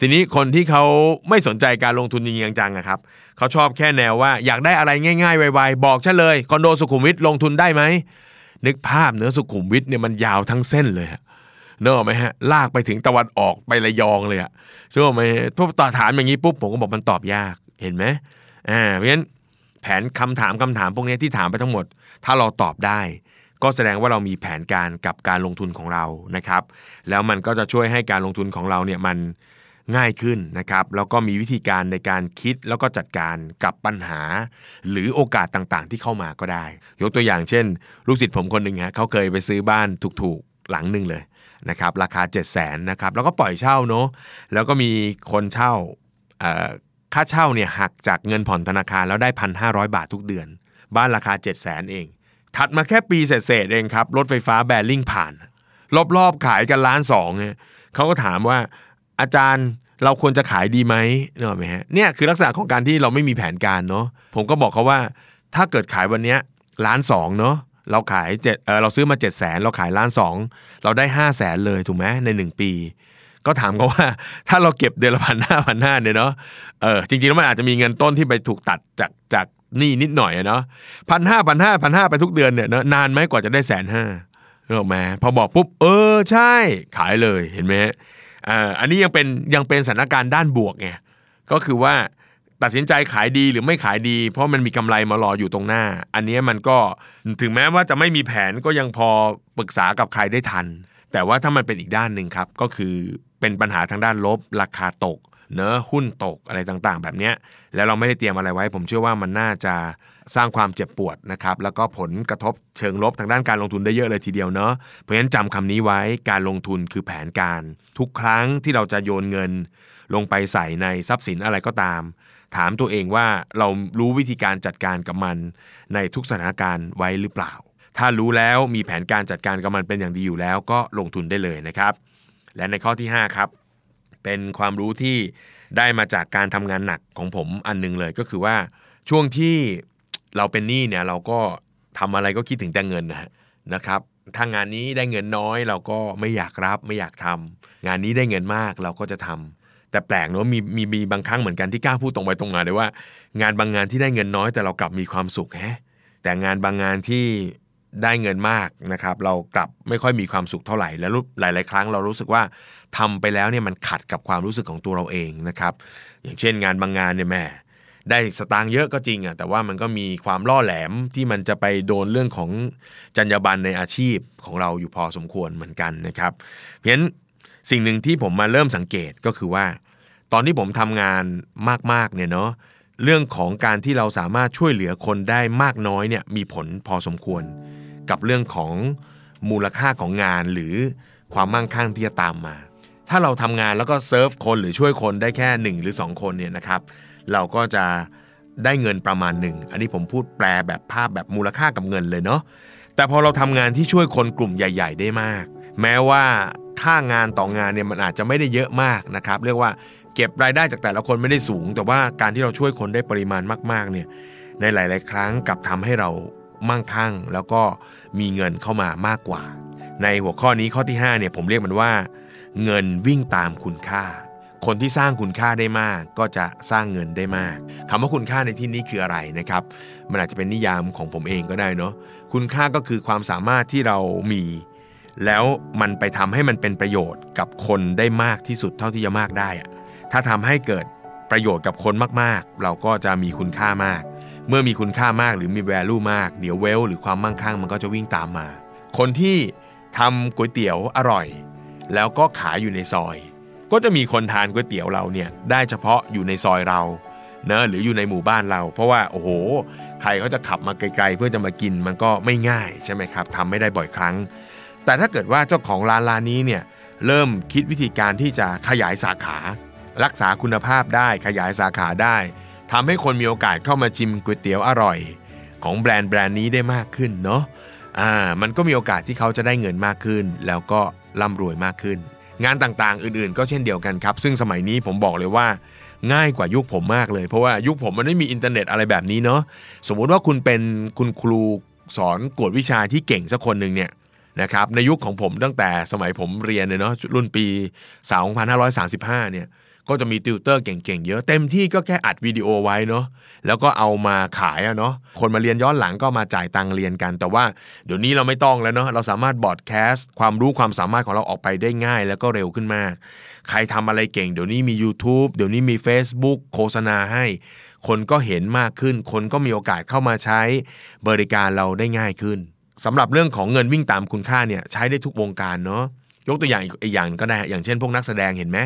S1: ทีนี้คนที่เขาไม่สนใจการลงทุนจริงจังๆอะครับเขาชอบแค่แนวว่าอยากได้อะไรง่ายๆไวๆบอกฉันเลยคอนโดสุขุมวิทลงทุนได้ไหมนึกภาพเนื้อสุขุมวิทเนี่ยมันยาวทั้งเส้นเลยเนอะไหมฮะลากไปถึงตะวันออกไประยองเลยอะซึ่งไหมพวกต่อถามอย่างนี้ปุ๊บผมก็บอกมันตอบยากเห็นไหมอ่าเพราะฉะนั้นแผนคำถามคำถามพวกนี้ที่ถามไปทั้งหมด ถ้าเราตอบได้ ก็แสดงว่าเรามีแผนการกับการลงทุนของเรานะครับ แล้วมันก็จะช่วยให้การลงทุนของเราเนี่ยมันง่ายขึ้นนะครับ แล้วก็มีวิธีการในการคิดแล้วก็จัดการกับปัญหา หรือโอกาสต่างๆ ที่เข้ามาก็ได้ ยกตัวอย่างเช่น ลูกศิษย์ผมคนหนึ่งฮะเขาเคยไปซื้อบ้านถูกๆหลังหนึ่งเลยนะครับราคา 7 0 0 0 0นนะครับแล้วก็ปล่อยเช่าเนาะแล้วก็มีคนเช่าค่าเช่าเนี่ยหักจากเงินผ่อนธนาคารแล้วได้พันห้าบาททุกเดือน บ้านราคา 7 0 0 0 0 0เอง ถัดมาแค่ปีเศษเองครับ รถไฟฟ้าแบริ่งผ่าน รอบๆขายกันล้านสองเนี่ยเขาก็ถามว่าอาจารย์เราควรจะขายดีไหมเนอะไหมฮะเนี่ยคือลักษณะของการที่เราไม่มีแผนการเนาะผมก็บอกเขาว่า ถ้าเกิดขายวันเนี้ยล้านสองเนาะเราขายเจ็ดเออเราซื้อมา7จ็ดแสนเราขายล้านสองเราได้5้าแสนเลยถูกไหมใน 1 ปี ก็ถามเขาว่า ถ้าเราเก็บเดือนละพันห้าพันห้าเนี่ยเนาะเออจริงๆแล้วมันอาจจะมีเงินต้นที่ไปถูกตัดจากจาก หนี้นิดหน่อยอะเนาะพันห้าพันห้าพันห้าไปทุกเดือนเนี่ยเนาะนานไหมกว่าจะได้แสนห้าเนอะไหมพอบอกปุ๊บเออใช่ขายเลยเห็นไหมอ่าอันนี้ยังเป็นยังเป็นสถานการณ์ด้านบวกไงก็คือว่าตัดสินใจขายดีหรือไม่ขายดี เพราะมันมีกำไรมารออยู่ตรงหน้า อันนี้มันก็ถึงแม้ว่าจะไม่มีแผนก็ยังพอปรึกษากับใครได้ทัน แต่ว่าถ้ามันเป็นอีกด้านหนึ่งครับ ก็คือเป็นปัญหาทางด้านลบ ราคาตก เนื้อหุ้นตกอะไรต่างๆ แบบเนี้ยแล้วเราไม่ได้เตรียมอะไรไว้ ผมเชื่อว่ามันน่าจะสร้างความเจ็บปวดนะครับแล้วก็ผลกระทบเชิงลบทางด้านการลงทุนได้เยอะเลยทีเดียวเนาะเพราะฉะนั้นจำคำนี้ไว้การลงทุนคือแผนการ ทุกครั้งที่เราจะโยนเงิน ลงไปใส่ในทรัพย์สินอะไรก็ตาม ถามตัวเองว่าเรารู้วิธีการจัดการกับมัน ในทุกสถานการณ์ไว้หรือเปล่า ถ้ารู้แล้วมีแผนการจัดการกับมันเป็นอย่างดีอยู่แล้ว ก็ลงทุนได้เลยนะครับ และในข้อที่ 5 ครับ เป็นความรู้ที่ได้มาจากการทำงานหนักของผมอันหนึงเลยก็คือว่าช่วงที่เราเป็นหนี้เนี่ยเราก็ทำอะไรก็คิดถึงแต่เงินนะนะครับถ้างานนี้ได้เงินน้อยเราก็ไม่อยากรับไม่อยากทำงานนี้ได้เงินมากเราก็จะทำแต่แปลกเนอะมีมีมีบางครั้งเหมือนกันที่กล้าพูดตรงไปตรงมาเลยว่า งานบางงานที่ได้เงินน้อยแต่เรากลับมีความสุขแฮะแต่งานบางงานที่ได้เงินมากนะครับ เรากลับไม่ค่อยมีความสุขเท่าไหร่แล้วหลาย ๆ ครั้งเรารู้สึกว่า ทำไปแล้วเนี่ยมันขัดกับความรู้สึกของตัวเราเองนะครับ อย่างเช่นงานบางงานเนี่ยแม่ได้สตางค์เยอะก็จริงอะแต่ว่ามันก็มีความล่อแหลมที่มันจะไปโดนเรื่องของจรรยาบรรณในอาชีพของเราอยู่พอสมควรเหมือนกันนะครับ เพราะฉะนั้นสิ่งหนึ่งที่ผมมาเริ่มสังเกตก็คือว่า ตอนที่ผมทำงานมากๆเนี่ยเนาะเรื่องของการที่เราสามารถช่วยเหลือคนได้มากน้อยเนี่ยมีผลพอสมควร กับเรื่องของมูลค่าของงานหรือความมั่งคั่งที่จะตามมา ถ้าเราทำงานแล้วก็เซิร์ฟคนหรือช่วยคนได้แค่ 1 หรือ 2 คนเนี่ยนะครับ เราก็จะได้เงินประมาณหนึ่ง อันนี้ผมพูดแปลแบบภาพแบบมูลค่ากับเงินเลยเนาะ แต่พอเราทำงานที่ช่วยคนกลุ่มใหญ่ ๆ ได้มาก แม้ว่าค่างานต่องานเนี่ยมันอาจจะไม่ได้เยอะมากนะครับ เรียกว่าเก็บรายได้จากแต่ละคนไม่ได้สูง แต่ว่าการที่เราช่วยคนได้ปริมาณมาก ๆ เนี่ย ในหลาย ๆ ครั้งกลับทำให้เรามั่งคั่ง แล้วก็มีเงินเข้ามามากกว่า ในหัวข้อนี้ข้อที่5เนี่ยผมเรียกมันว่า เงินวิ่งตามคุณค่า คนที่สร้างคุณค่าได้มาก ก็จะสร้างเงินได้มากคำว่าคุณค่าในที่นี้คืออะไรนะครับ มันอาจจะเป็นนิยามของผมเองก็ได้เนาะคุณค่าก็คือความสามารถที่เรามี แล้วมันไปทำให้มันเป็นประโยชน์กับคนได้มากที่สุดเท่าที่จะมากได้อะถ้าทำให้เกิดประโยชน์กับคนมากๆ เราก็จะมีคุณค่ามาก เมื่อมีคุณค่ามากหรือมี value มาก เดี๋ยวเวลหรือความมั่งคั่งมันก็จะวิ่งตามมา คนที่ทำก๋วยเตี๋ยวอร่อย แล้วก็ขายอยู่ในซอย ก็จะมีคนทานก๋วยเตี๋ยวเราเนี่ยได้เฉพาะอยู่ในซอยเราเนะหรืออยู่ในหมู่บ้านเรา เพราะว่าโอ้โห ใครเขาจะขับมาไกลๆ เพื่อจะมากินมันก็ไม่ง่ายใช่ไหมครับทำไม่ได้บ่อยครั้ง แต่ถ้าเกิดว่าเจ้าของร้านร้านนี้เนี่ยเริ่มคิดวิธีการที่จะขยายสาขา รักษาคุณภาพได้ขยายสาขาได้ทำให้คนมีโอกาสเข้ามาชิมก๋วยเตี๋ยวอร่อย ของแบรนด์แบรนด์นี้ได้มากขึ้นเนาะอ่ามันก็มีโอกาสที่เขาจะได้เงินมากขึ้น แล้วก็ ร่ำรวยมากขึ้น งานต่างๆ อื่นๆ ก็เช่นเดียวกันครับ ซึ่งสมัยนี้ผมบอกเลยว่า ง่ายกว่ายุคผมมากเลย เพราะว่ายุคผมมันไม่มีอินเทอร์เน็ตอะไรแบบนี้เนาะสมมุติว่าคุณเป็นคุณครูสอนกวดวิชาที่เก่งสักคนหนึ่งเนี่ยนะครับในยุคของผมตั้งแต่สมัยผมเรียนเนี่ยเนาะรุ่นปี 2535 เนี่ย ก็จะมีติวเตอร์เก่งๆเยอะเต็มที่ก็แค่อัดวิดีโอไว้เนาะแล้วก็เอามาขายอะเนาะคนมาเรียนย้อนหลังก็มาจ่ายตังเรียนกัน แต่ว่าเดี๋ยวนี้เราไม่ต้องแล้วเนาะเราสามารถบอดแคสต์ความรู้ความสามารถของเราออกไปได้ง่ายแล้วก็เร็วขึ้นมาก ใครทำอะไรเก่งเดี๋ยวนี้มี YouTube เดี๋ยวนี้มี Facebook โฆษณาให้ คนก็เห็นมากขึ้น คนก็มีโอกาสเข้ามาใช้บริการเราได้ง่ายขึ้นสำหรับเรื่องของเงินวิ่งตามคุณค่าเนี่ยใช้ได้ทุกวงการเนาะยกตัวอย่างอีกอย่างก็ได้ อย่างเช่นพวกนักแสดงเห็นไหม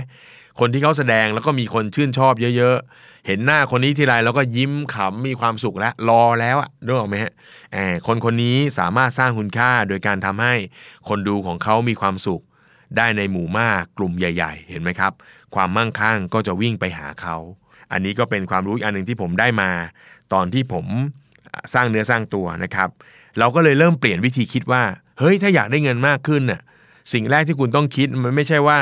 S1: คนที่เขาแสดงแล้วก็มีคนชื่นชอบเยอะๆ เห็นหน้าคนนี้ทีไรแล้วก็ยิ้มขำมีความสุขแล้วรอแล้วอะนึกออกไหมฮะแอบคนคนนี้สามารถสร้างคุณค่าโดยการทำให้คนดูของเขามีความสุข ได้ในหมู่มากกลุ่มใหญ่ ๆ เห็นไหมครับ ความมั่งคั่งก็จะวิ่งไปหาเขา อันนี้ก็เป็นความรู้อีกอันหนึ่งที่ผมได้มา ตอนที่ผมสร้างเนื้อสร้างตัวนะครับ เราก็เลยเริ่มเปลี่ยนวิธีคิดว่า เฮ้ยถ้าอยากได้เงินมากขึ้นน่ะสิ่งแรกที่คุณต้องคิดมันไม่ใช่ว่า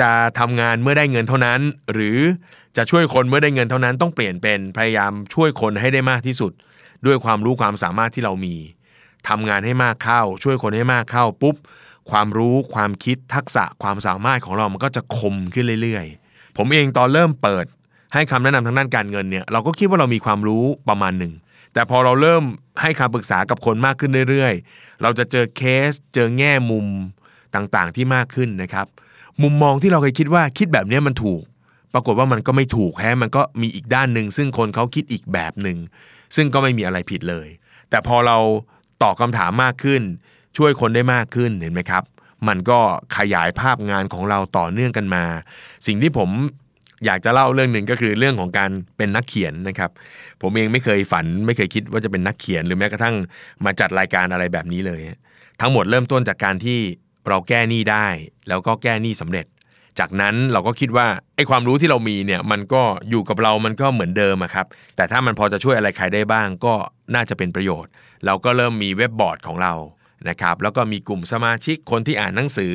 S1: จะทำงานเมื่อได้เงินเท่านั้น หรือจะช่วยคนเมื่อได้เงินเท่านั้นต้องเปลี่ยนเป็นพยายามช่วยคนให้ได้มากที่สุด ด้วยความรู้ความสามารถที่เรามีทำงานให้มากเข้า ช่วยคนให้มากเข้าปุ๊บความรู้ความคิดทักษะความสามารถของเรามันก็จะคมขึ้นเรื่อยๆ ผมเองตอนเริ่มเปิด ให้คำแนะนำทางด้านการเงินเนี่ยเราก็คิดว่าเรามีความรู้ประมาณหนึ่งแต่พอเราเริ่มให้คำปรึกษากับคนมากขึ้นเรื่อยๆ เราจะเจอเคสเจอแง่มุมต่างๆที่มากขึ้นนะครับ มุมมองที่เราเคยคิดว่าคิดแบบนี้มันถูก ปรากฏว่ามันก็ไม่ถูกแฮะมันก็มีอีกด้านหนึ่งซึ่งคนเขาคิดอีกแบบหนึ่งซึ่งก็ไม่มีอะไรผิดเลย แต่พอเราตอบคำถามมากขึ้น ช่วยคนได้มากขึ้นเห็นไหมครับ มันก็ขยายภาพงานของเราต่อเนื่องกันมา สิ่งที่ผมอยากจะเล่าเรื่องหนึ่งก็คือเรื่องของการเป็นนักเขียนนะครับ ผมเองไม่เคยฝัน ไม่เคยคิดว่าจะเป็นนักเขียนหรือแม้กระทั่งมาจัดรายการอะไรแบบนี้เลย ทั้งหมดเริ่มต้นจากการที่ เราแก้หนี้ได้ แล้วก็แก้หนี้สำเร็จ จากนั้นเราก็คิดว่าไอ้ความรู้ที่เรามีเนี่ยมันก็อยู่กับเรามันก็เหมือนเดิมครับ แต่ถ้ามันพอจะช่วยอะไรใครได้บ้างก็น่าจะเป็นประโยชน์ เราก็เริ่มมีเว็บบอร์ดของเรา นะครับแล้วก็มีกลุ่มสมาชิกคนที่อ่านหนังสือ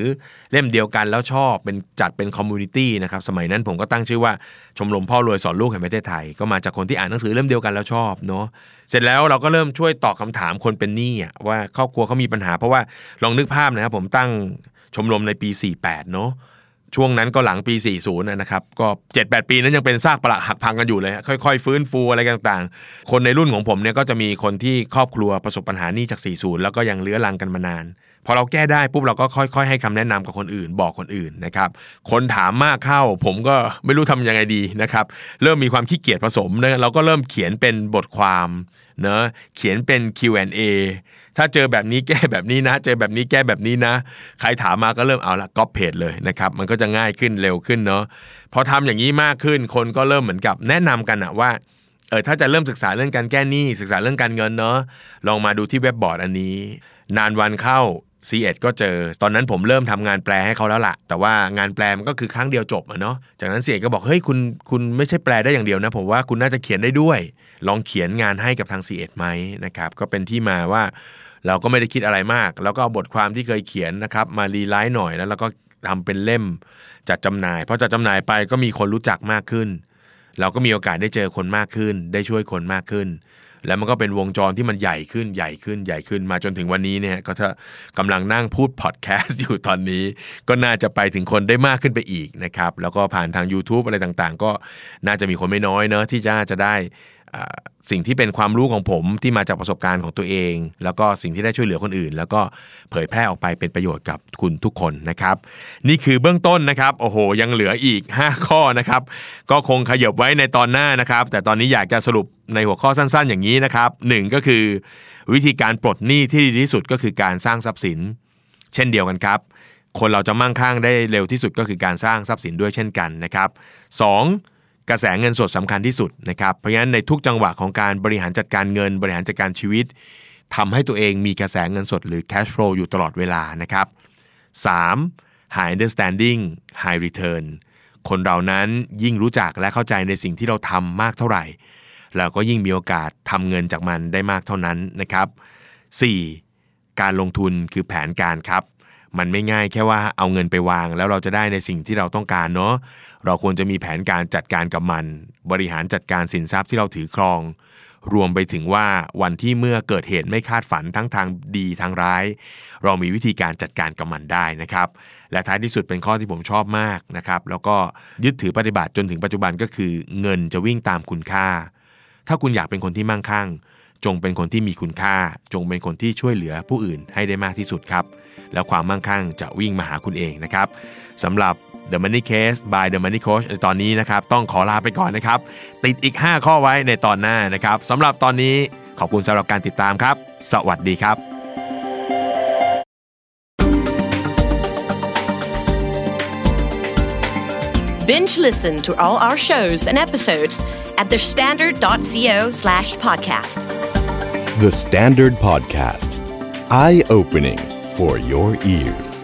S1: เล่มเดียวกันแล้วชอบเป็นจัดเป็น community นะครับสมัยนั้นผมก็ตั้งชื่อว่าชมรมพ่อรวยสอนลูกแห่งประเทศไทย ก็มาจากคนที่อ่านหนังสือเล่มเดียวกันแล้วชอบเนาะเสร็จแล้วเราก็เริ่มช่วยตอบคำถามคนเป็นหนี้ว่าครอบครัวเขามีปัญหาเพราะว่าลองนึกภาพนะครับผมตั้งชมรมในปี 48เนาะ ช่วงนั้นก็หลังปี 40 นะครับก็ 7-8 ปีนั้นยังเป็นซากปรักหักพังกันอยู่เลยค่อยๆ ฟื้นฟูอะไรต่างๆ คนในรุ่นของผมเนี่ยก็จะมีคนที่ครอบครัวประสบปัญหานี้จาก 40 แล้วก็ยังเรื้อรังกันมานาน พอเราแก้ได้ปุ๊บเราก็ค่อยๆ ให้คำแนะนำกับคนอื่น บอกคนอื่นนะครับคนถามมากเข้า ผมก็ไม่รู้ทำยังไงดีนะครับเริ่มมีความขี้เกียจผสมนะเราก็เริ่มเขียนเป็นบทความเนะเขียนเป็น Q&A ถ้าเจอแบบนี้แก้แบบนี้นะ เจอแบบนี้แก้แบบนี้นะ ใครถามมาก็เริ่มเอาละก๊อปเพจเลยนะครับ มันก็จะง่ายขึ้นเร็วขึ้นเนาะพอทำอย่างนี้มากขึ้นคนก็เริ่มเหมือนกับแนะนำกันอะว่าเออถ้าจะเริ่มศึกษาเรื่องการแก้หนี้ศึกษาเรื่องการเงินเนาะลองมาดูที่เว็บบอร์ดอันนี้ นานวันเข้า ซีเอ็ดก็เจอ ตอนนั้นผมเริ่มทำงานแปลให้เขาแล้วละ่ะ แต่ว่างานแปลมันก็คือครั้งเดียวจบอะเนาะจากนั้นซีเอ็ดก็บอกเฮ้ยคุณคุณไม่ใช่แปลได้อย่างเดียวนะ ผมว่าคุณน่าจะเขียนได้ด้วย ลองเขียนงานให้กับทาง c ีเอ็ดไหมนะครับก็เป็นที่มาว่า เราก็ไม่ได้คิดอะไรมาก แล้วก็เอาบทความที่เคยเขียนนะครับ มา rewrite หน่อยแล้วเราก็ทำเป็นเล่มจัดจำหน่ายพอจัดจำหน่ายไปก็มีคนรู้จักมากขึ้น เราก็มีโอกาสได้เจอคนมากขึ้น ได้ช่วยคนมากขึ้น แล้วมันก็เป็นวงจรที่มันใหญ่ขึ้นใหญ่ขึ้นใหญ่ขึ้นมาจนถึงวันนี้เนี่ยก็ถ้ากำลังนั่งพูดพอดแคสต์อยู่ตอนนี้ ก็น่าจะไปถึงคนได้มากขึ้นไปอีกนะครับแล้วก็ผ่านทาง YouTube อะไรต่างๆ ก็น่าจะมีคนไม่น้อยเนอะที่จะจะได้ สิ่งที่เป็นความรู้ของผมที่มาจากประสบการณ์ของตัวเอง แล้วก็สิ่งที่ได้ช่วยเหลือคนอื่น แล้วก็เผยแพร่ออกไปเป็นประโยชน์กับคุณทุกคนนะครับ นี่คือเบื้องต้นนะครับโอ้โหยังเหลืออีก 5 ข้อนะครับ ก็คงขยบไว้ในตอนหน้านะครับ แต่ตอนนี้อยากจะสรุปในหัวข้อสั้นๆ อย่างนี้นะครับหก็คือวิธีการปลดหนี้ที่ดีที่สุดก็คือการสร้างทรัพย์สิน เช่นเดียวกันครับ คนเราจะมั่งคั่งได้เร็วที่สุดก็คือการสร้างทรัพย์สินด้วยเช่นกันนะครับ 2 กระแสเงินสดสำคัญที่สุดนะครับเพราะฉะนั้นในทุกจังหวะของการบริหารจัดการเงิน บริหารจัดการชีวิตทำให้ตัวเองมีกระแสเงินสดหรือ cash flow อยู่ตลอดเวลานะครับ 3. high understanding high return คนเรานั้นยิ่งรู้จักและเข้าใจในสิ่งที่เราทำมากเท่าไหร่ เราก็ยิ่งมีโอกาสทำเงินจากมันได้มากเท่านั้นนะครับ 4. การลงทุนคือแผนการครับ มันไม่ง่ายแค่ว่าเอาเงินไปวางแล้วเราจะได้ในสิ่งที่เราต้องการเนาะ เราควรจะมีแผนการจัดการกับมัน บริหารจัดการสินทรัพย์ที่เราถือครอง รวมไปถึงว่าวันที่เมื่อเกิดเหตุไม่คาดฝันทั้งทางดีทางร้าย เรามีวิธีการจัดการกับมันได้นะครับ และท้ายที่สุดเป็นข้อที่ผมชอบมากนะครับแล้วก็ยึดถือปฏิบัติจนถึงปัจจุบันก็คือ เงินจะวิ่งตามคุณค่า ถ้าคุณอยากเป็นคนที่มั่งคั่ง จงเป็นคนที่มีคุณค่า จงเป็นคนที่ช่วยเหลือผู้อื่นให้ได้มากที่สุดครับ แล้วความมั่งคั่งจะวิ่งมาหาคุณเองนะครับสำหรับ The Money Case by The Money Coach ในตอนนี้นะครับ ต้องขอลาไปก่อนนะครับ ติดอีก 5 ข้อไว้ในตอนหน้านะครับสำหรับตอนนี้ขอบคุณสำหรับการติดตามครับ สวัสดีครับ
S3: Binge listen to all our shows and episodes at thestandard.co/podcast.
S4: The Standard Podcast. Eye opening for your ears.